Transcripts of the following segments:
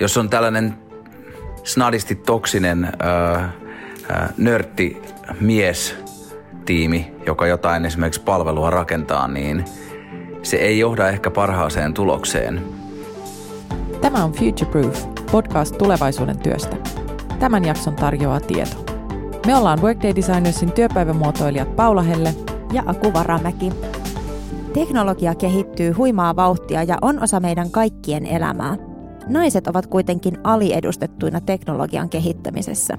Jos on tällainen snadisti toksinen öö, nörtti mies tiimi, joka jotain esimerkiksi palvelua rakentaa, niin se ei johda ehkä parhaaseen tulokseen. Tämä on Future Proof, podcast tulevaisuuden työstä. Tämän jakson tarjoaa tieto. Me ollaan Workday Designersin työpäivämuotoilijat Paula Helle ja Aku Varamäki. Teknologia kehittyy huimaa vauhtia ja on osa meidän kaikkien elämää. Naiset ovat kuitenkin aliedustettuina teknologian kehittämisessä.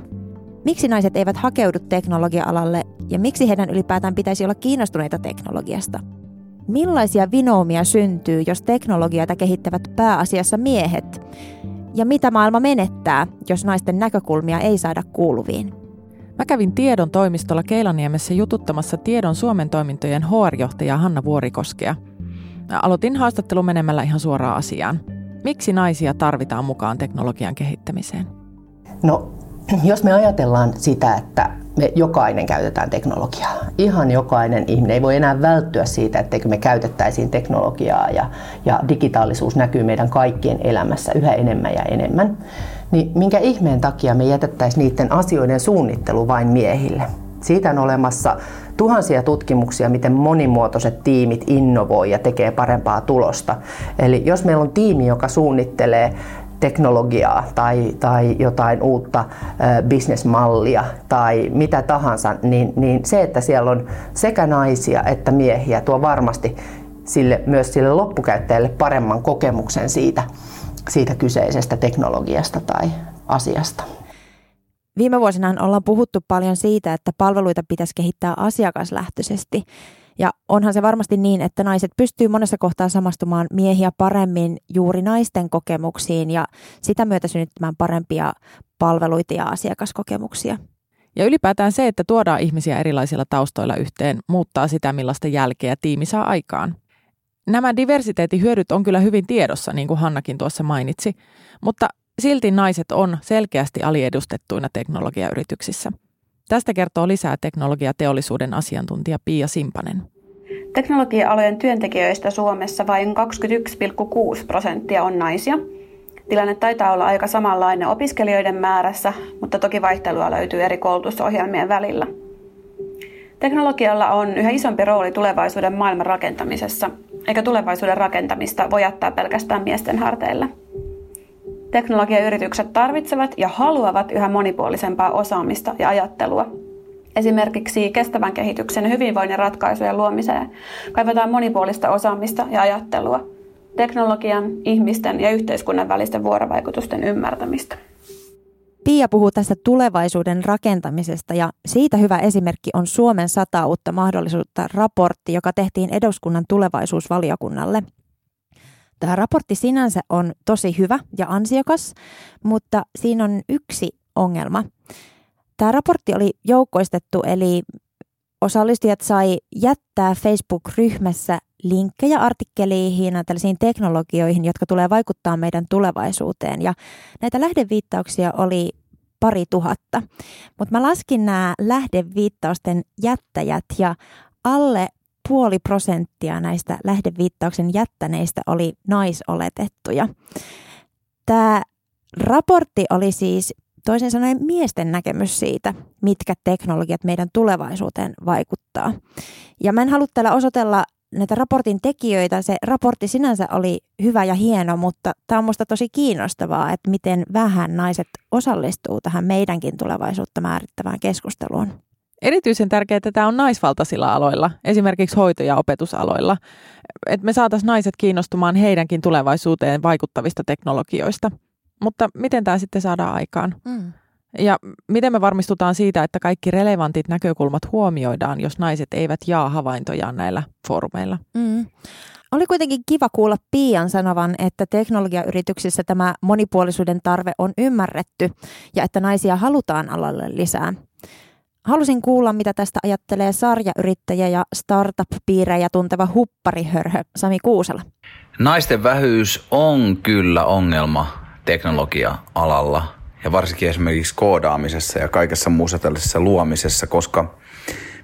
Miksi naiset eivät hakeudu teknologia-alalle ja miksi heidän ylipäätään pitäisi olla kiinnostuneita teknologiasta? Millaisia vinoumia syntyy, jos teknologiata kehittävät pääasiassa miehet? Ja mitä maailma menettää, jos naisten näkökulmia ei saada kuuluviin? Mä kävin tiedon toimistolla Keilaniemessä jututtamassa tiedon Suomen toimintojen HR-johtaja Hanna Vuorikoskea. Aloitin haastattelun menemällä ihan suoraan asiaan. Miksi naisia tarvitaan mukaan teknologian kehittämiseen? No, jos me ajatellaan sitä, että me jokainen käytetään teknologiaa. Ihan jokainen ihminen ei voi enää välttyä siitä, etteikö me käytettäisiin teknologiaa ja, ja digitaalisuus näkyy meidän kaikkien elämässä yhä enemmän ja enemmän. Niin minkä ihmeen takia me jätettäisiin niiden asioiden suunnittelu vain miehille? Siitä on olemassa tuhansia tutkimuksia, miten monimuotoiset tiimit innovoi ja tekee parempaa tulosta. Eli jos meillä on tiimi, joka suunnittelee teknologiaa tai, tai jotain uutta bisnesmallia tai mitä tahansa, niin, niin se, että siellä on sekä naisia että miehiä, tuo varmasti sille, myös sille loppukäyttäjälle paremman kokemuksen siitä, siitä kyseisestä teknologiasta tai asiasta. Viime vuosina ollaan puhuttu paljon siitä, että palveluita pitäisi kehittää asiakaslähtöisesti. Ja onhan se varmasti niin, että naiset pystyy monessa kohtaa samastumaan miehiä paremmin juuri naisten kokemuksiin ja sitä myötä synnyttämään parempia palveluita ja asiakaskokemuksia. Ja ylipäätään se, että tuodaan ihmisiä erilaisilla taustoilla yhteen, muuttaa sitä, millaista jälkeä tiimi saa aikaan. Nämä diversiteetin hyödyt on kyllä hyvin tiedossa, niin kuin Hannakin tuossa mainitsi, mutta silti naiset on selkeästi aliedustettuina teknologiayrityksissä – Tästä kertoo lisää teknologiateollisuuden asiantuntija Pia Simpanen. Teknologia-alojen työntekijöistä Suomessa vain 21,6 prosenttia on naisia. Tilanne taitaa olla aika samanlainen opiskelijoiden määrässä, mutta toki vaihtelua löytyy eri koulutusohjelmien välillä. Teknologialla on yhä isompi rooli tulevaisuuden maailman rakentamisessa, eikä tulevaisuuden rakentamista voi jättää pelkästään miesten harteille. Teknologiayritykset tarvitsevat ja haluavat yhä monipuolisempaa osaamista ja ajattelua. Esimerkiksi kestävän kehityksen hyvinvoinnin ratkaisujen luomiseen kaivataan monipuolista osaamista ja ajattelua, teknologian, ihmisten ja yhteiskunnan välisten vuorovaikutusten ymmärtämistä. Pia puhuu tästä tulevaisuuden rakentamisesta ja siitä hyvä esimerkki on Suomen sata uutta mahdollisuutta raportti, joka tehtiin eduskunnan tulevaisuusvaliokunnalle – Tämä raportti sinänsä on tosi hyvä ja ansiokas, mutta siinä on yksi ongelma. Tämä raportti oli joukkoistettu, eli osallistujat sai jättää Facebook-ryhmässä linkkejä artikkeleihin ja tällaisiin teknologioihin, jotka tulee vaikuttaa meidän tulevaisuuteen. Ja näitä lähdeviittauksia oli pari tuhatta. Mutta mä laskin nämä lähdeviittausten jättäjät ja alle puoli prosenttia näistä lähdeviittauksen jättäneistä oli naisoletettuja. Tämä raportti oli siis toisin sanoen miesten näkemys siitä, mitkä teknologiat meidän tulevaisuuteen vaikuttaa. Ja mä en halua täällä osoitella näitä raportin tekijöitä. Se raportti sinänsä oli hyvä ja hieno, mutta tämä on minusta tosi kiinnostavaa, että miten vähän naiset osallistuu tähän meidänkin tulevaisuutta määrittävään keskusteluun. Erityisen tärkeää tämä on naisvaltaisilla aloilla, esimerkiksi hoito- ja opetusaloilla, että me saataisiin naiset kiinnostumaan heidänkin tulevaisuuteen vaikuttavista teknologioista. Mutta miten tämä sitten saadaan aikaan? Mm. Ja miten me varmistutaan siitä, että kaikki relevantit näkökulmat huomioidaan, jos naiset eivät jaa havaintojaan näillä foorumeilla? Mm. Oli kuitenkin kiva kuulla Pian sanovan, että teknologiayrityksissä tämä monipuolisuuden tarve on ymmärretty ja että naisia halutaan alalle lisää. Halusin kuulla, mitä tästä ajattelee sarjayrittäjä ja startup-piirejä tunteva hupparihörhö Sami Kuusela. Naisten vähyys on kyllä ongelma teknologia-alalla ja varsinkin esimerkiksi koodaamisessa ja kaikessa muussa tällaisessa luomisessa, koska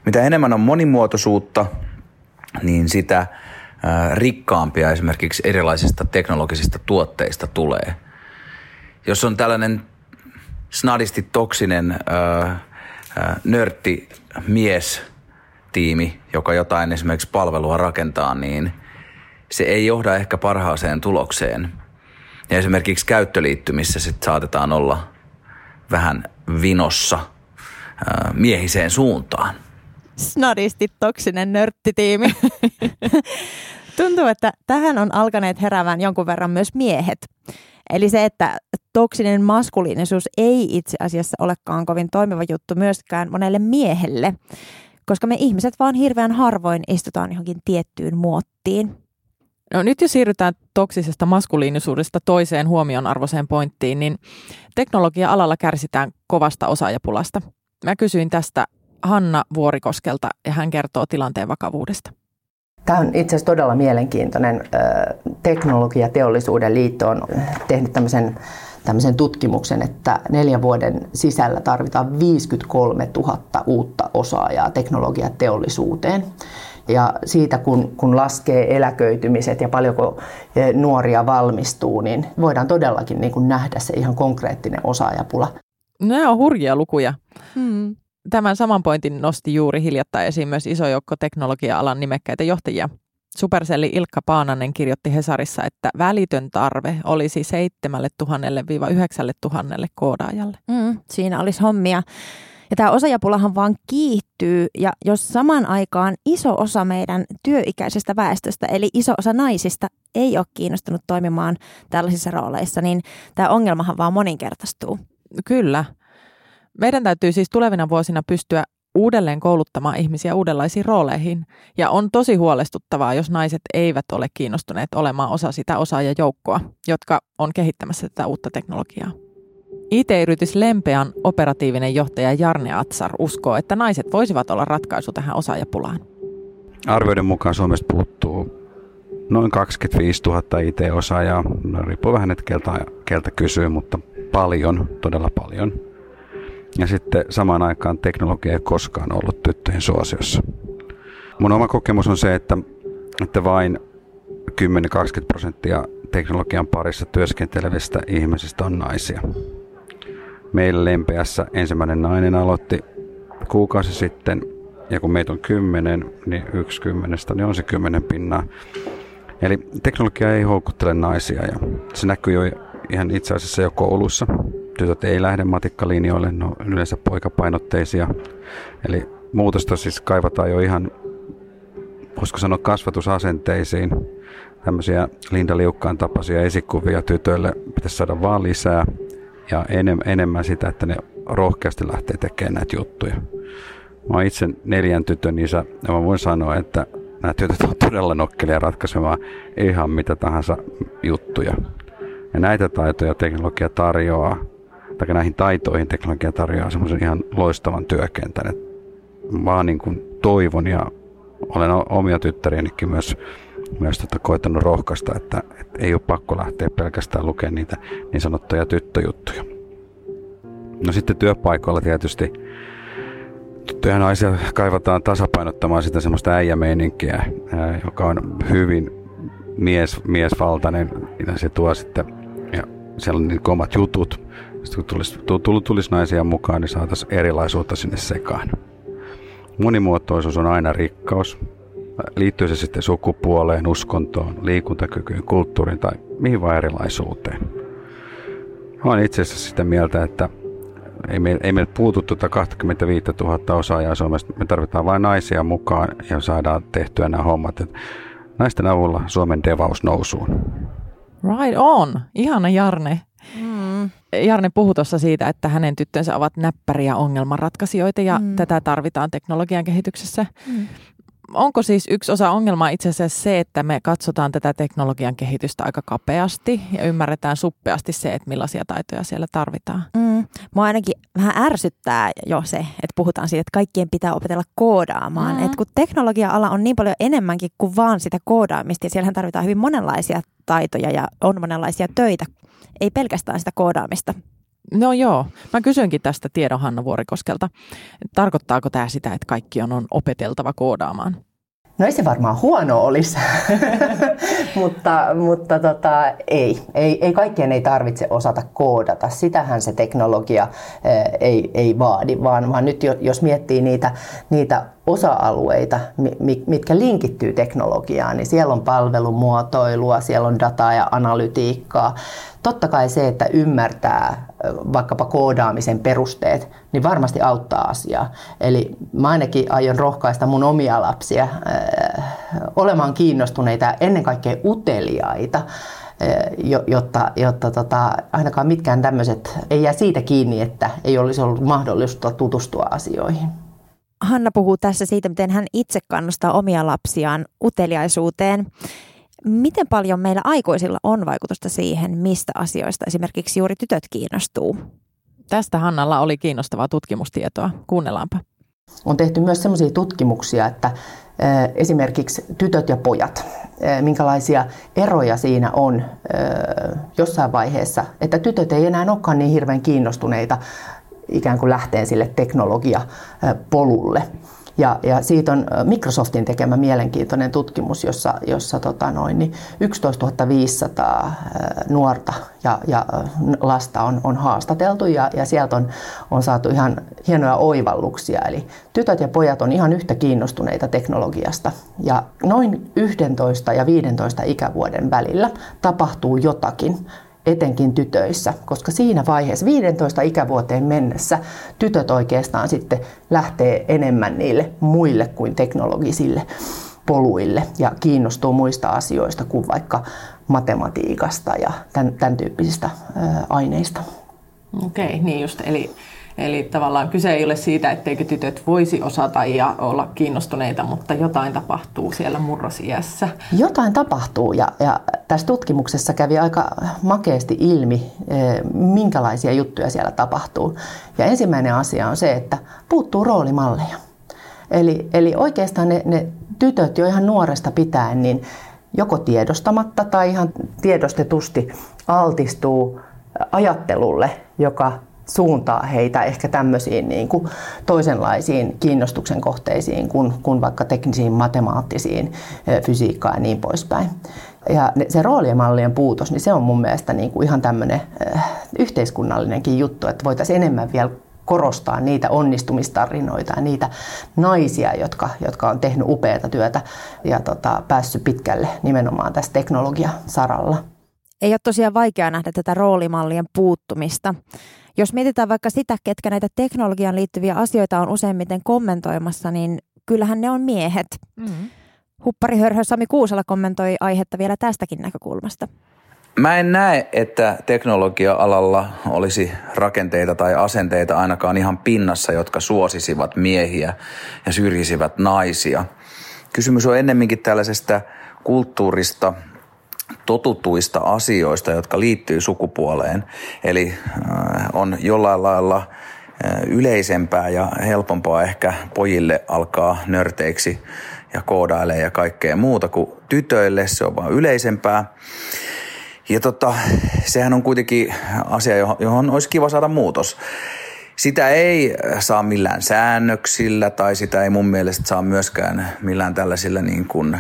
mitä enemmän on monimuotoisuutta, niin sitä rikkaampia esimerkiksi erilaisista teknologisista tuotteista tulee. jos on tällainen snadisti toksinen öö, öö, nörtti mies tiimi, joka jotain esimerkiksi palvelua rakentaa, niin se ei johda ehkä parhaaseen tulokseen. Ja esimerkiksi käyttöliittymissä sit saatetaan olla vähän vinossa miehiseen suuntaan. Snadisti toksinen nörttitiimi. Tuntuu, että tähän on alkaneet heräämään jonkun verran myös miehet. Eli se, että toksinen maskuliinisuus ei itse asiassa olekaan kovin toimiva juttu myöskään monelle miehelle, koska me ihmiset vaan hirveän harvoin istutaan johonkin tiettyyn muottiin. No nyt jos siirrytään toksisesta maskuliinisuudesta toiseen huomionarvoiseen pointtiin, niin teknologia-alalla kärsitään kovasta osaajapulasta. Mä kysyin tästä Hanna Vuorikoskelta ja hän kertoo tilanteen vakavuudesta. Tämä on itse asiassa todella mielenkiintoinen. Teknologiateollisuuden liitto on tehnyt tämmöisen, tämmöisen tutkimuksen, että neljän vuoden sisällä tarvitaan 53 000 uutta osaajaa teknologiateollisuuteen. Ja siitä kun, kun laskee eläköitymiset ja paljonko nuoria valmistuu, niin voidaan todellakin niin kuin nähdä se ihan konkreettinen osaajapula. Nämä on hurjia lukuja. Hmm. Tämän saman pointin nosti juuri hiljattain esiin myös iso joukko teknologia-alan nimekkäitä johtajia. Supercelli Ilkka Paananen kirjoitti Hesarissa, että välitön tarve olisi 7000-9000 koodaajalle. Mm, siinä olisi hommia. Ja tämä osaajapulahan vaan kiihtyy, ja jos samaan aikaan iso osa meidän työikäisestä väestöstä, eli iso osa naisista, ei ole kiinnostunut toimimaan tällaisissa rooleissa, niin tämä ongelmahan vaan moninkertaistuu. Kyllä. Meidän täytyy siis tulevina vuosina pystyä uudelleen kouluttamaan ihmisiä uudenlaisiin rooleihin. Ja on tosi huolestuttavaa, jos naiset eivät ole kiinnostuneet olemaan osa sitä osaajajoukkoa, jotka on kehittämässä tätä uutta teknologiaa. IT-yritys Lempean operatiivinen johtaja Jarne Atsar uskoo, että naiset voisivat olla ratkaisu tähän osaajapulaan. Arvioiden mukaan Suomesta puuttuu noin 25 000 IT-osaajaa. Riippuu vähän, että keltä, keltä kysyy, mutta paljon, todella paljon. Ja sitten samaan aikaan teknologia ei koskaan ollut tyttöjen suosiossa. Mun oma kokemus on se, että, että vain 10-20 prosenttia teknologian parissa työskentelevistä ihmisistä on naisia. Meillä Lempeässä ensimmäinen nainen aloitti kuukausi sitten, ja kun meitä on kymmenen, niin yksi kymmenestä, niin on se kymmenen pinnaa. Eli teknologia ei houkuttele naisia, ja se näkyy jo ihan itse asiassa jo koulussa. Tytöt ei lähde matikkalinjoille, ne on yleensä poikapainotteisia. Eli muutosta siis kaivataan jo ihan, voisiko sanoa kasvatusasenteisiin. Tämmöisiä Linda Liukkaan tapaisia esikuvia tytöille pitäisi saada vaan lisää ja enem, enemmän sitä, että ne rohkeasti lähtee tekemään näitä juttuja. Mä oon itse neljän tytön isä ja mä voin sanoa, että nämä tytöt on todella nokkelia ratkaisemaan ihan mitä tahansa juttuja. Ja näitä taitoja teknologia tarjoaa, tai näihin taitoihin teknologia tarjoaa semmoisen ihan loistavan työkentän. Et mä niin kuin toivon ja olen omia tyttärienikin myös, myös tota koittanut rohkaista, että, että ei ole pakko lähteä pelkästään lukemaan niitä niin sanottuja tyttöjuttuja. No sitten työpaikoilla tietysti tyttöjä naisia kaivataan tasapainottamaan sitä semmoista äijämeininkiä, joka on hyvin mies, miesvaltainen. Ja se tuo sitten, ja siellä on niin omat jutut. Sitten kun tulisi, tulisi naisia mukaan, niin saataisiin erilaisuutta sinne sekaan. Monimuotoisuus on aina rikkaus. Liittyy se sitten sukupuoleen, uskontoon, liikuntakykyyn, kulttuuriin tai mihin vaan erilaisuuteen. Olen itse asiassa sitä mieltä, että ei, me, ei meiltä puutu tuota 25 000 osaajaa Suomesta. Me tarvitaan vain naisia mukaan ja saadaan tehtyä nämä hommat. Et naisten avulla Suomen devaus nousuun. Right on. Ihana Jarne. Mm. Jarne puhui tuossa siitä, että hänen tyttönsä ovat näppäriä ongelmanratkaisijoita ja mm. tätä tarvitaan teknologian kehityksessä. Mm. Onko siis yksi osa ongelmaa itse asiassa se, että me katsotaan tätä teknologian kehitystä aika kapeasti ja ymmärretään suppeasti se, että millaisia taitoja siellä tarvitaan? Mm. Mua ainakin vähän ärsyttää jo se, että puhutaan siitä, että kaikkien pitää opetella koodaamaan. Mm. Et kun teknologia-ala on niin paljon enemmänkin kuin vaan sitä koodaamista ja siellähän tarvitaan hyvin monenlaisia taitoja ja on monenlaisia töitä, ei pelkästään sitä koodaamista. No joo, mä kysyinkin tästä tiedon Hanna Vuorikoskelta. Tarkoittaako tämä sitä, että kaikki on, on opeteltava koodaamaan? No ei se varmaan huono olisi, mutta, mutta tota, ei. ei. Ei kaikkien ei tarvitse osata koodata. Sitähän se teknologia ei, ei vaadi, vaan, vaan nyt jos miettii niitä, niitä osa-alueita, mitkä linkittyy teknologiaan, niin siellä on palvelumuotoilua, siellä on dataa ja analytiikkaa. Totta kai se, että ymmärtää vaikkapa koodaamisen perusteet, niin varmasti auttaa asiaa. Eli mä ainakin aion rohkaista mun omia lapsia olemaan kiinnostuneita ennen kaikkea uteliaita, jotta, jotta tota, ainakaan mitkään tämmöiset ei jää siitä kiinni, että ei olisi ollut mahdollista tutustua asioihin. Hanna puhuu tässä siitä, miten hän itse kannustaa omia lapsiaan uteliaisuuteen. Miten paljon meillä aikuisilla on vaikutusta siihen, mistä asioista esimerkiksi juuri tytöt kiinnostuu? Tästä Hannalla oli kiinnostavaa tutkimustietoa. Kuunnellaanpa. On tehty myös sellaisia tutkimuksia, että esimerkiksi tytöt ja pojat, minkälaisia eroja siinä on jossain vaiheessa, että tytöt ei enää olekaan niin hirveän kiinnostuneita ikään kuin lähteen sille teknologiapolulle. Ja, ja siitä on Microsoftin tekemä mielenkiintoinen tutkimus, jossa, jossa tota noin, niin 11 500 nuorta ja, ja lasta on, on haastateltu ja, ja sieltä on, on saatu ihan hienoja oivalluksia. Eli tytöt ja pojat on ihan yhtä kiinnostuneita teknologiasta ja noin 11 ja 15 ikävuoden välillä tapahtuu jotakin etenkin tytöissä, koska siinä vaiheessa 15 ikävuoteen mennessä tytöt oikeastaan sitten lähtee enemmän niille muille kuin teknologisille poluille ja kiinnostuu muista asioista kuin vaikka matematiikasta ja tämän, tämän tyyppisistä aineista. Okei, okay, niin just. Eli Eli tavallaan kyse ei ole siitä, etteikö tytöt voisi osata ja olla kiinnostuneita, mutta jotain tapahtuu siellä murrosiässä. Jotain tapahtuu ja, ja tässä tutkimuksessa kävi aika makeasti ilmi, eh, minkälaisia juttuja siellä tapahtuu. Ja ensimmäinen asia on se, että puuttuu roolimalleja. Eli, eli oikeastaan ne, ne tytöt jo ihan nuoresta pitäen, niin joko tiedostamatta tai ihan tiedostetusti altistuu ajattelulle, joka suuntaa heitä ehkä tämmöisiin niin kuin toisenlaisiin kiinnostuksen kohteisiin kuin, kuin vaikka teknisiin, matemaattisiin, fysiikkaan ja niin poispäin. Ja se roolimallien puutos, niin se on mun mielestä niin kuin ihan tämmöinen yhteiskunnallinenkin juttu, että voitaisiin enemmän vielä korostaa niitä onnistumistarinoita ja niitä naisia, jotka, jotka on tehnyt upeata työtä ja tota, päässyt pitkälle nimenomaan tässä teknologiasaralla. Ei ole tosiaan vaikea nähdä tätä roolimallien puuttumista. Jos mietitään vaikka sitä, ketkä näitä teknologian liittyviä asioita on useimmiten kommentoimassa, niin kyllähän ne on miehet. Mm-hmm. Hörhö Sami Kuusala kommentoi aihetta vielä tästäkin näkökulmasta. Mä en näe, että teknologia-alalla olisi rakenteita tai asenteita ainakaan ihan pinnassa, jotka suosisivat miehiä ja syrjisivät naisia. Kysymys on ennemminkin tällaisesta kulttuurista, totutuista asioista, jotka liittyy sukupuoleen. Eli äh, on jollain lailla äh, yleisempää ja helpompaa ehkä pojille alkaa nörteiksi ja koodailee ja kaikkea muuta kuin tytöille. Se on vaan yleisempää. Ja tota, sehän on kuitenkin asia, johon olisi kiva saada muutos. Sitä ei saa millään säännöksillä tai sitä ei mun mielestä saa myöskään millään tällaisilla niin kuin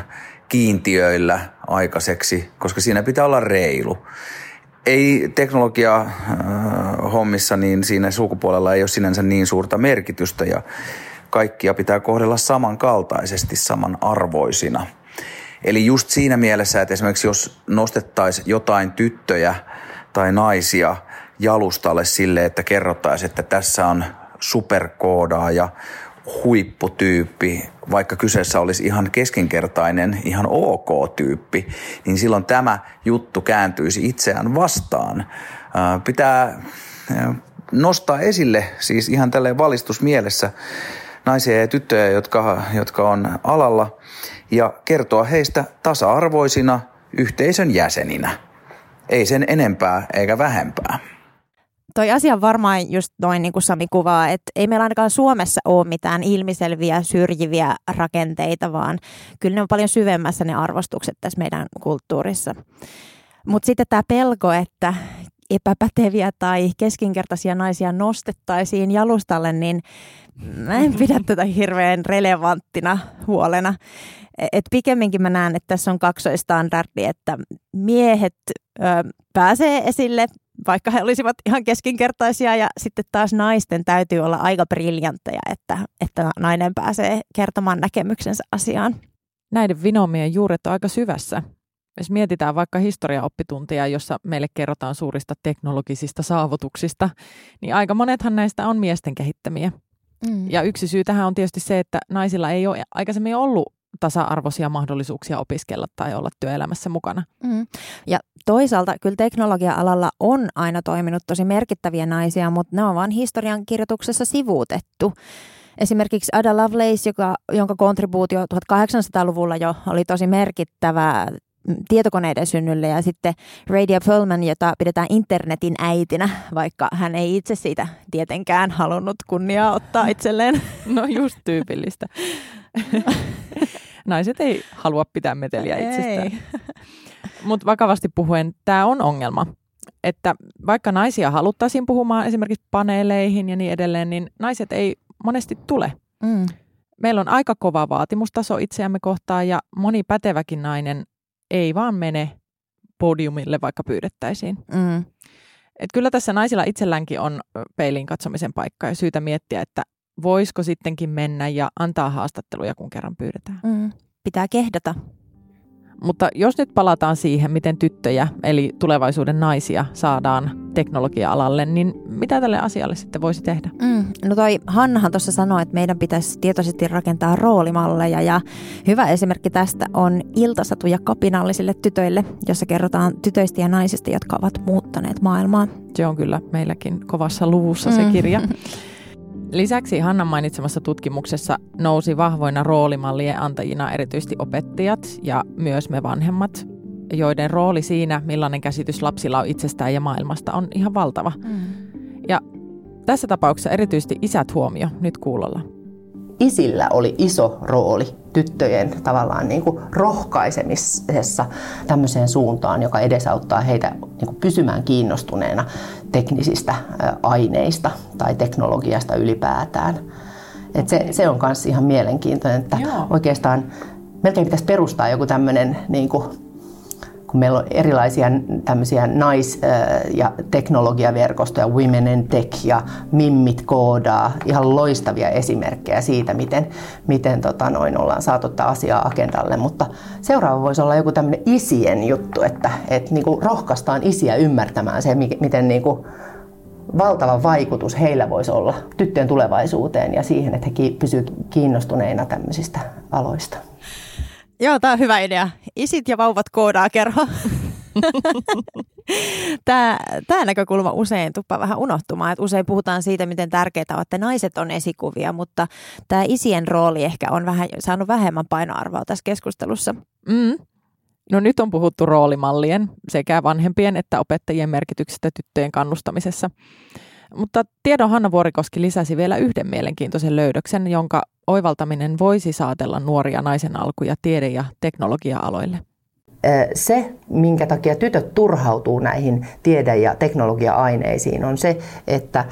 kiintiöillä aikaiseksi, koska siinä pitää olla reilu. Ei teknologia äh, hommissa, niin siinä sukupuolella ei ole sinänsä niin suurta merkitystä ja kaikkia pitää kohdella samankaltaisesti, samanarvoisina. Eli just siinä mielessä, että esimerkiksi jos nostettaisiin jotain tyttöjä tai naisia jalustalle sille, että kerrottaisiin, että tässä on superkoodaaja, huipputyyppi, vaikka kyseessä olisi ihan keskinkertainen, ihan ok-tyyppi, niin silloin tämä juttu kääntyisi itseään vastaan. Pitää nostaa esille, siis ihan tälleen valistusmielessä, naisia ja tyttöjä, jotka, jotka on alalla, ja kertoa heistä tasa-arvoisina yhteisön jäseninä. Ei sen enempää eikä vähempää toi asia varmaan just noin niin kuin Sami kuvaa, että ei meillä ainakaan Suomessa ole mitään ilmiselviä syrjiviä rakenteita, vaan kyllä ne on paljon syvemmässä ne arvostukset tässä meidän kulttuurissa. Mutta sitten tämä pelko, että epäpäteviä tai keskinkertaisia naisia nostettaisiin jalustalle, niin mä en pidä tätä hirveän relevanttina huolena. Et pikemminkin mä näen, että tässä on kaksoistandardi, että miehet ö, pääsee esille, vaikka he olisivat ihan keskinkertaisia, ja sitten taas naisten täytyy olla aika briljantteja, että, että nainen pääsee kertomaan näkemyksensä asiaan. Näiden vinomien juuret on aika syvässä. Jos mietitään vaikka historiaoppituntia, jossa meille kerrotaan suurista teknologisista saavutuksista, niin aika monethan näistä on miesten kehittämiä. Mm. Ja yksi syy tähän on tietysti se, että naisilla ei ole aikaisemmin ollut tasa-arvoisia mahdollisuuksia opiskella tai olla työelämässä mukana. Mm. Ja toisaalta kyllä teknologia-alalla on aina toiminut tosi merkittäviä naisia, mutta ne on vain historian kirjoituksessa sivuutettu. Esimerkiksi Ada Lovelace, joka, jonka kontribuutio 1800-luvulla jo oli tosi merkittävä tietokoneiden synnylle ja sitten Radio Pullman, jota pidetään internetin äitinä, vaikka hän ei itse siitä tietenkään halunnut kunniaa ottaa itselleen. No just tyypillistä. Naiset ei halua pitää meteliä itsestään. Mutta vakavasti puhuen, tämä on ongelma. Että vaikka naisia haluttaisiin puhumaan esimerkiksi paneeleihin ja niin edelleen, niin naiset ei monesti tule. Mm. Meillä on aika kova vaatimustaso itseämme kohtaan ja moni päteväkin nainen ei vaan mene podiumille, vaikka pyydettäisiin. Mm. Et kyllä tässä naisilla itselläänkin on peilin katsomisen paikka ja syytä miettiä, että voisiko sittenkin mennä ja antaa haastatteluja, kun kerran pyydetään. Mm. Pitää kehdata. Mutta jos nyt palataan siihen, miten tyttöjä, eli tulevaisuuden naisia, saadaan teknologia-alalle, niin mitä tälle asialle sitten voisi tehdä? Mm, no toi Hannahan tuossa sanoi, että meidän pitäisi tietoisesti rakentaa roolimalleja ja hyvä esimerkki tästä on iltasatuja kapinallisille tytöille, jossa kerrotaan tytöistä ja naisista, jotka ovat muuttaneet maailmaa. Se on kyllä meilläkin kovassa luvussa se mm. Lisäksi Hannan mainitsemassa tutkimuksessa nousi vahvoina roolimallien antajina erityisesti opettajat ja myös me vanhemmat, joiden rooli siinä, millainen käsitys lapsilla on itsestään ja maailmasta, on ihan valtava. Mm. Ja tässä tapauksessa erityisesti isät huomio nyt kuulolla isillä oli iso rooli tyttöjen tavallaan niin kuin rohkaisemisessa tämmöiseen suuntaan, joka edesauttaa heitä niin kuin pysymään kiinnostuneena teknisistä aineista tai teknologiasta ylipäätään. Et se, se on myös ihan mielenkiintoinen, että Joo. oikeastaan melkein pitäisi perustaa joku tämmöinen niin kuin kun meillä on erilaisia tämmöisiä nais- ja teknologiaverkostoja, Women in Tech ja Mimmit koodaa, ihan loistavia esimerkkejä siitä, miten, miten tota noin ollaan saatu tätä asiaa agendalle. Mutta seuraava voisi olla joku tämmöinen isien juttu, että, että niin kuin rohkaistaan isiä ymmärtämään se, miten niin valtava vaikutus heillä voisi olla tyttöjen tulevaisuuteen ja siihen, että he pysyvät kiinnostuneina tämmöisistä aloista. Joo, tämä on hyvä idea. Isit ja vauvat koodaa kerho. tämä, tämä näkökulma usein tuppaa vähän unohtumaan. Että usein puhutaan siitä, miten tärkeää on, että naiset on esikuvia, mutta tämä isien rooli ehkä on vähän, saanut vähemmän painoarvoa tässä keskustelussa. Mm. No nyt on puhuttu roolimallien sekä vanhempien että opettajien merkityksestä tyttöjen kannustamisessa. Mutta tiedon Hanna Vuorikoski lisäsi vielä yhden mielenkiintoisen löydöksen, jonka oivaltaminen voisi saatella nuoria naisen alkuja tiede- ja teknologia-aloille? Se, minkä takia tytöt turhautuu näihin tiede- ja teknologia-aineisiin, on se, että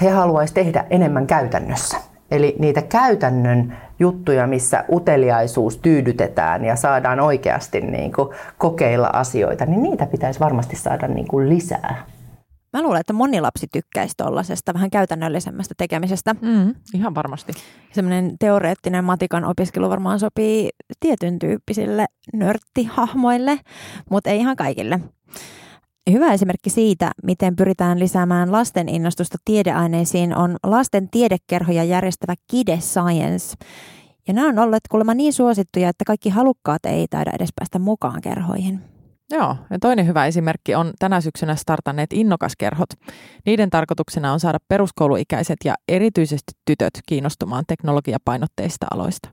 he haluaisivat tehdä enemmän käytännössä. Eli niitä käytännön juttuja, missä uteliaisuus tyydytetään ja saadaan oikeasti niin kuin kokeilla asioita, niin niitä pitäisi varmasti saada niin kuin lisää. Mä luulen, että moni lapsi tykkäisi tuollaisesta vähän käytännöllisemmästä tekemisestä. Mm, ihan varmasti. Semmoinen teoreettinen matikan opiskelu varmaan sopii tietyn tyyppisille nörttihahmoille, mutta ei ihan kaikille. Hyvä esimerkki siitä, miten pyritään lisäämään lasten innostusta tiedeaineisiin, on lasten tiedekerhoja järjestävä Kide Science. Ja nämä on olleet kuulemma niin suosittuja, että kaikki halukkaat ei taida edes päästä mukaan kerhoihin. Joo, ja toinen hyvä esimerkki on tänä syksynä startanneet innokaskerhot. Niiden tarkoituksena on saada peruskouluikäiset ja erityisesti tytöt kiinnostumaan teknologiapainotteista aloista.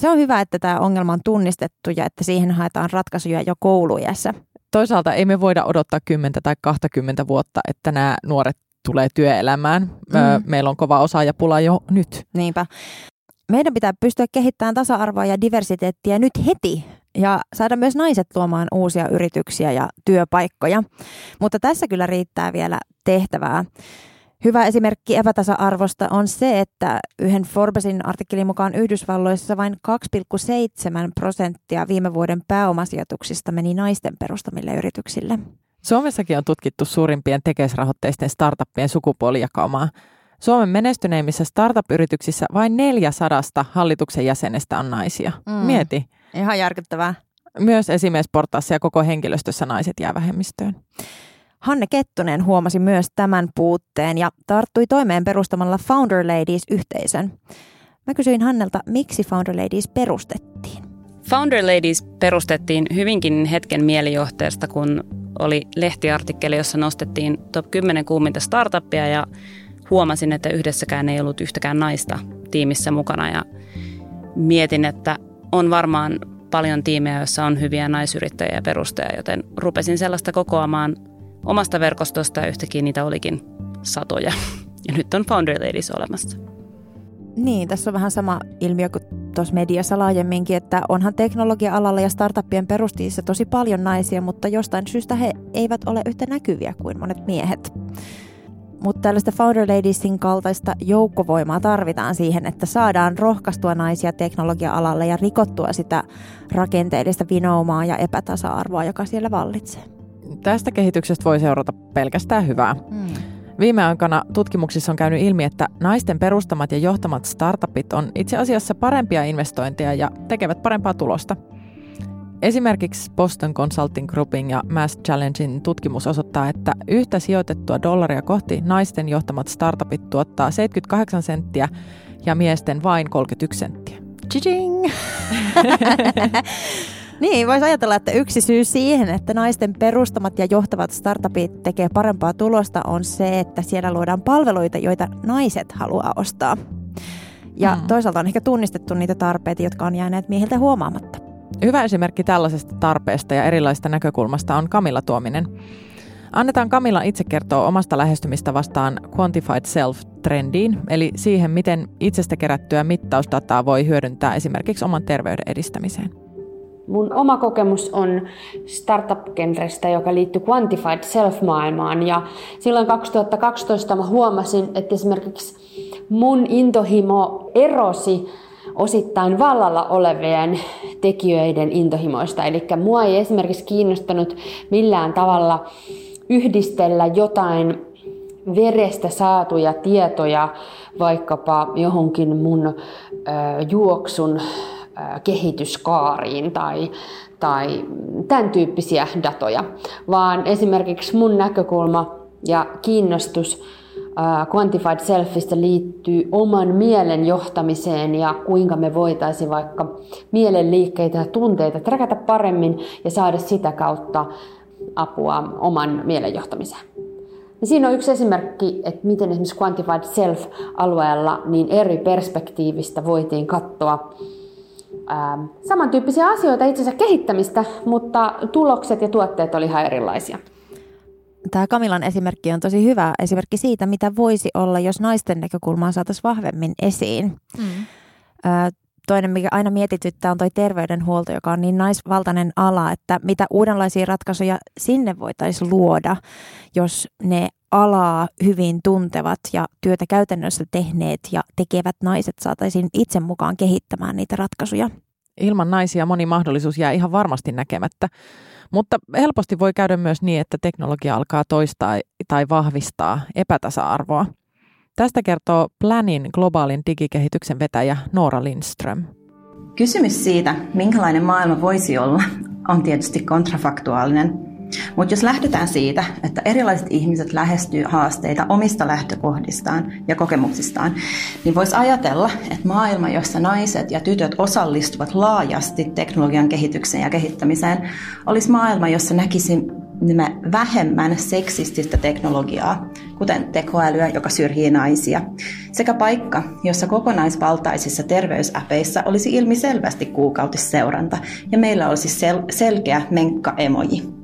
Se on hyvä, että tämä ongelma on tunnistettu ja että siihen haetaan ratkaisuja jo koulujässä. Toisaalta ei me voida odottaa 10 tai 20 vuotta, että nämä nuoret tulee työelämään. Mm. Meillä on kova osaajapula jo nyt. Niinpä. Meidän pitää pystyä kehittämään tasa-arvoa ja diversiteettiä nyt heti ja saada myös naiset luomaan uusia yrityksiä ja työpaikkoja. Mutta tässä kyllä riittää vielä tehtävää. Hyvä esimerkki epätasa-arvosta on se, että yhden Forbesin artikkelin mukaan Yhdysvalloissa vain 2,7 prosenttia viime vuoden pääomasijoituksista meni naisten perustamille yrityksille. Suomessakin on tutkittu suurimpien tekesrahoitteisten startuppien sukupuolijakaumaa. Suomen menestyneimmissä startup-yrityksissä vain neljä sadasta hallituksen jäsenestä on naisia. Mm. Mieti. Ihan järkyttävää. Myös esimiesportaassa ja koko henkilöstössä naiset jää vähemmistöön. Hanne Kettunen huomasi myös tämän puutteen ja tarttui toimeen perustamalla Founder Ladies-yhteisön. Mä kysyin Hannelta, miksi Founder Ladies perustettiin. Founder Ladies perustettiin hyvinkin hetken mielijohteesta, kun oli lehtiartikkeli, jossa nostettiin top 10 kuuminta startuppia ja huomasin, että yhdessäkään ei ollut yhtäkään naista tiimissä mukana ja mietin, että on varmaan paljon tiimejä, joissa on hyviä naisyrittäjiä ja perustajia, joten rupesin sellaista kokoamaan omasta verkostosta ja yhtäkkiä niitä olikin satoja. Ja nyt on Founder Ladies olemassa. Niin, tässä on vähän sama ilmiö kuin tuossa mediassa laajemminkin, että onhan teknologia-alalla ja startuppien perustiissa tosi paljon naisia, mutta jostain syystä he eivät ole yhtä näkyviä kuin monet miehet. Mutta tällaista Founder Ladiesin kaltaista joukkovoimaa tarvitaan siihen, että saadaan rohkaistua naisia teknologia-alalle ja rikottua sitä rakenteellista vinoumaa ja epätasa-arvoa, joka siellä vallitsee. Tästä kehityksestä voi seurata pelkästään hyvää. Hmm. Viime aikoina tutkimuksissa on käynyt ilmi, että naisten perustamat ja johtamat startupit on itse asiassa parempia investointeja ja tekevät parempaa tulosta. Esimerkiksi Boston Consulting Groupin ja Mass Challengein tutkimus osoittaa, että yhtä sijoitettua dollaria kohti naisten johtamat startupit tuottaa 78 senttiä ja miesten vain 31 senttiä. Ching! Niin, voisi ajatella, että yksi syy siihen, että naisten perustamat ja johtavat startupit tekee parempaa tulosta on se, että siellä luodaan palveluita, joita naiset haluaa ostaa. Ja mm. toisaalta on ehkä tunnistettu niitä tarpeita, jotka on jääneet miehiltä huomaamatta. Hyvä esimerkki tällaisesta tarpeesta ja erilaisesta näkökulmasta on Kamilla Tuominen. Annetaan Kamilla itse kertoa omasta lähestymistä vastaan Quantified Self-trendiin, eli siihen, miten itsestä kerättyä mittausdataa voi hyödyntää esimerkiksi oman terveyden edistämiseen. Mun oma kokemus on startup-genrestä, joka liittyy Quantified Self-maailmaan. Ja silloin 2012 mä huomasin, että esimerkiksi mun intohimo erosi osittain vallalla olevien tekijöiden intohimoista. Eli mua ei esimerkiksi kiinnostanut millään tavalla yhdistellä jotain verestä saatuja tietoja vaikkapa johonkin mun ö, juoksun kehityskaariin tai, tai tämän tyyppisiä datoja, vaan esimerkiksi mun näkökulma ja kiinnostus Quantified Selfistä liittyy oman mielen johtamiseen ja kuinka me voitaisiin vaikka mielen liikkeitä ja tunteita träkätä paremmin ja saada sitä kautta apua oman mielen johtamiseen. Ja siinä on yksi esimerkki, että miten esimerkiksi Quantified Self-alueella niin eri perspektiivistä voitiin katsoa Ähm, samantyyppisiä asioita, itsensä kehittämistä, mutta tulokset ja tuotteet oli ihan erilaisia. Tämä Kamilan esimerkki on tosi hyvä esimerkki siitä, mitä voisi olla, jos naisten näkökulmaa saataisiin vahvemmin esiin. Mm. toinen, mikä aina mietityttää, on tuo terveydenhuolto, joka on niin naisvaltainen ala, että mitä uudenlaisia ratkaisuja sinne voitaisiin luoda, jos ne alaa hyvin tuntevat ja työtä käytännössä tehneet ja tekevät naiset saataisiin itse mukaan kehittämään niitä ratkaisuja. Ilman naisia moni mahdollisuus jää ihan varmasti näkemättä, mutta helposti voi käydä myös niin, että teknologia alkaa toistaa tai vahvistaa epätasa-arvoa. Tästä kertoo Planin globaalin digikehityksen vetäjä Noora Lindström. Kysymys siitä, minkälainen maailma voisi olla, on tietysti kontrafaktuaalinen – mutta jos lähdetään siitä, että erilaiset ihmiset lähestyy haasteita omista lähtökohdistaan ja kokemuksistaan, niin voisi ajatella, että maailma, jossa naiset ja tytöt osallistuvat laajasti teknologian kehitykseen ja kehittämiseen, olisi maailma, jossa näkisin vähemmän seksististä teknologiaa, kuten tekoälyä, joka syrjii naisia, sekä paikka, jossa kokonaisvaltaisissa terveysäpeissa olisi ilmiselvästi kuukautisseuranta ja meillä olisi sel- selkeä menkka-emoji.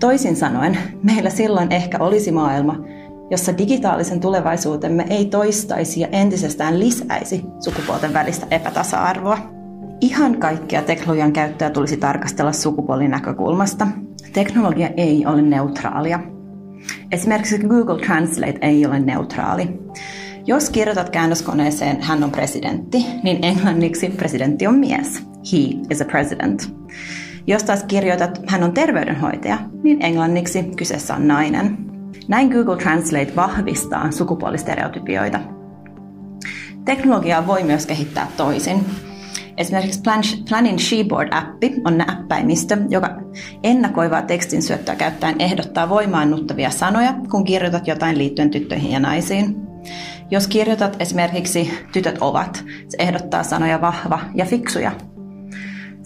Toisin sanoen, meillä silloin ehkä olisi maailma, jossa digitaalisen tulevaisuutemme ei toistaisi ja entisestään lisäisi sukupuolten välistä epätasa-arvoa. Ihan kaikkea teknologian käyttöä tulisi tarkastella sukupuolin näkökulmasta. Teknologia ei ole neutraalia. Esimerkiksi Google Translate ei ole neutraali. Jos kirjoitat käännöskoneeseen hän on presidentti, niin englanniksi presidentti on mies. He is a president. Jos taas kirjoitat hän on terveydenhoitaja, niin englanniksi kyseessä on nainen. Näin Google Translate vahvistaa sukupuolistereotypioita. Teknologiaa voi myös kehittää toisin. Esimerkiksi Planning Sheboard-appi on näppäimistö, joka ennakoivaa tekstin syöttöä käyttäen ehdottaa voimaannuttavia sanoja, kun kirjoitat jotain liittyen tyttöihin ja naisiin. Jos kirjoitat esimerkiksi tytöt ovat, se ehdottaa sanoja vahva ja fiksuja.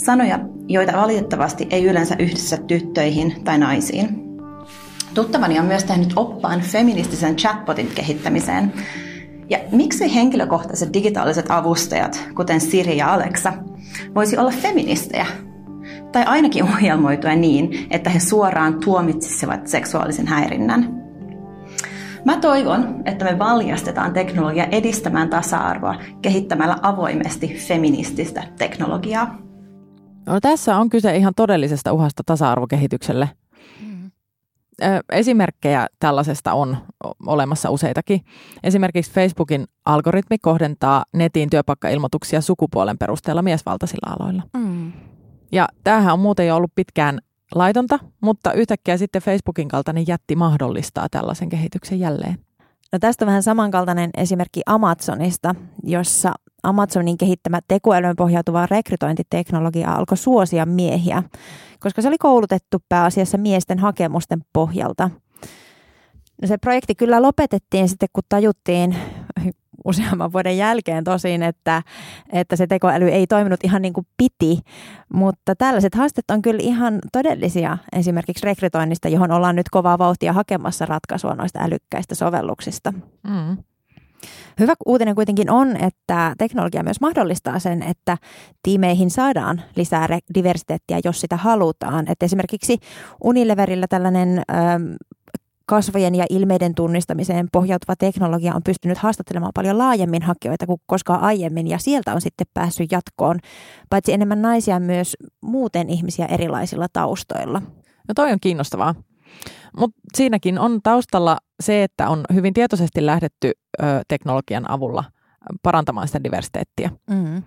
Sanoja, joita valitettavasti ei yleensä yhdessä tyttöihin tai naisiin. Tuttavani on myös tehnyt oppaan feministisen chatbotin kehittämiseen, ja miksi henkilökohtaiset digitaaliset avustajat, kuten Siri ja Alexa, voisi olla feministejä? Tai ainakin ohjelmoitua niin, että he suoraan tuomitsisivat seksuaalisen häirinnän. Mä toivon, että me valjastetaan teknologia edistämään tasa-arvoa kehittämällä avoimesti feminististä teknologiaa. No, tässä on kyse ihan todellisesta uhasta tasa-arvokehitykselle – Esimerkkejä tällaisesta on olemassa useitakin. Esimerkiksi Facebookin algoritmi kohdentaa netin työpaikkailmoituksia sukupuolen perusteella miesvaltaisilla aloilla. Mm. Ja tämähän on muuten jo ollut pitkään laitonta, mutta yhtäkkiä sitten Facebookin kaltainen jätti mahdollistaa tällaisen kehityksen jälleen. No tästä vähän samankaltainen esimerkki Amazonista, jossa Amazonin kehittämä tekoälyyn pohjautuva rekrytointiteknologia alkoi suosia miehiä, koska se oli koulutettu pääasiassa miesten hakemusten pohjalta. No se projekti kyllä lopetettiin sitten, kun tajuttiin useamman vuoden jälkeen tosin, että, että se tekoäly ei toiminut ihan niin kuin piti, mutta tällaiset haasteet on kyllä ihan todellisia esimerkiksi rekrytoinnista, johon ollaan nyt kovaa vauhtia hakemassa ratkaisua noista älykkäistä sovelluksista. Mm. Hyvä uutinen kuitenkin on, että teknologia myös mahdollistaa sen, että tiimeihin saadaan lisää diversiteettiä, jos sitä halutaan. Että esimerkiksi Unileverillä tällainen ö, kasvojen ja ilmeiden tunnistamiseen pohjautuva teknologia on pystynyt haastattelemaan paljon laajemmin hakijoita kuin koskaan aiemmin ja sieltä on sitten päässyt jatkoon paitsi enemmän naisia myös muuten ihmisiä erilaisilla taustoilla. No toi on kiinnostavaa. Mutta siinäkin on taustalla se, että on hyvin tietoisesti lähdetty ö, teknologian avulla parantamaan sitä diversiteettiä. Mm-hmm.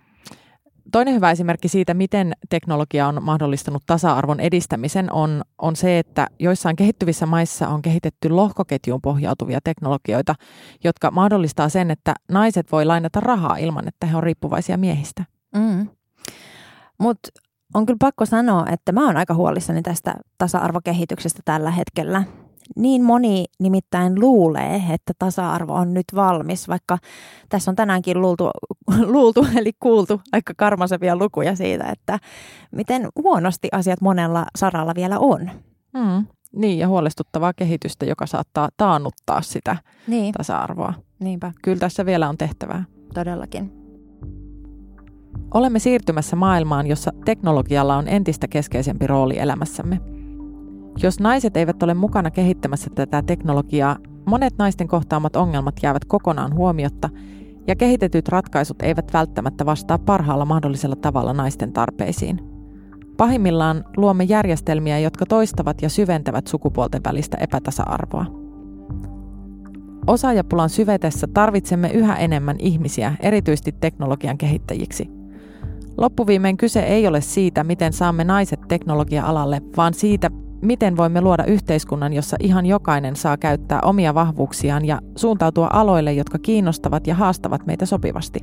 Toinen hyvä esimerkki siitä, miten teknologia on mahdollistanut tasa-arvon edistämisen, on, on se, että joissain kehittyvissä maissa on kehitetty lohkoketjuun pohjautuvia teknologioita, jotka mahdollistaa sen, että naiset voi lainata rahaa ilman, että he on riippuvaisia miehistä. Mm. Mutta on kyllä pakko sanoa, että mä oon aika huolissani tästä tasa-arvokehityksestä tällä hetkellä. Niin moni nimittäin luulee, että tasa-arvo on nyt valmis, vaikka tässä on tänäänkin luultu, luultu eli kuultu aika karmasevia lukuja siitä, että miten huonosti asiat monella saralla vielä on. Mm, niin, ja huolestuttavaa kehitystä, joka saattaa taannuttaa sitä niin. tasa-arvoa. Niinpä. Kyllä tässä vielä on tehtävää. Todellakin. Olemme siirtymässä maailmaan, jossa teknologialla on entistä keskeisempi rooli elämässämme. Jos naiset eivät ole mukana kehittämässä tätä teknologiaa, monet naisten kohtaamat ongelmat jäävät kokonaan huomiotta ja kehitetyt ratkaisut eivät välttämättä vastaa parhaalla mahdollisella tavalla naisten tarpeisiin. Pahimmillaan luomme järjestelmiä, jotka toistavat ja syventävät sukupuolten välistä epätasa-arvoa. Osaajapulan syvetessä tarvitsemme yhä enemmän ihmisiä, erityisesti teknologian kehittäjiksi – Loppuviimein kyse ei ole siitä, miten saamme naiset teknologia-alalle, vaan siitä, miten voimme luoda yhteiskunnan, jossa ihan jokainen saa käyttää omia vahvuuksiaan ja suuntautua aloille, jotka kiinnostavat ja haastavat meitä sopivasti.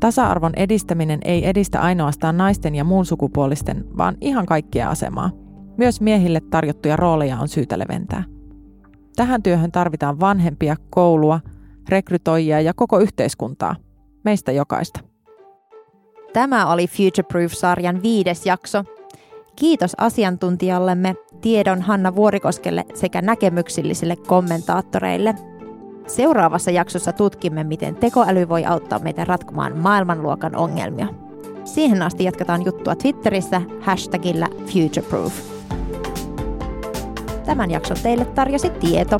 Tasa-arvon edistäminen ei edistä ainoastaan naisten ja muun sukupuolisten, vaan ihan kaikkia asemaa. Myös miehille tarjottuja rooleja on syytä leventää. Tähän työhön tarvitaan vanhempia, koulua, rekrytoijia ja koko yhteiskuntaa, meistä jokaista. Tämä oli Future Proof-sarjan viides jakso. Kiitos asiantuntijallemme, tiedon Hanna Vuorikoskelle sekä näkemyksillisille kommentaattoreille. Seuraavassa jaksossa tutkimme, miten tekoäly voi auttaa meitä ratkomaan maailmanluokan ongelmia. Siihen asti jatketaan juttua Twitterissä hashtagillä FutureProof. Tämän jakson teille tarjosi Tieto.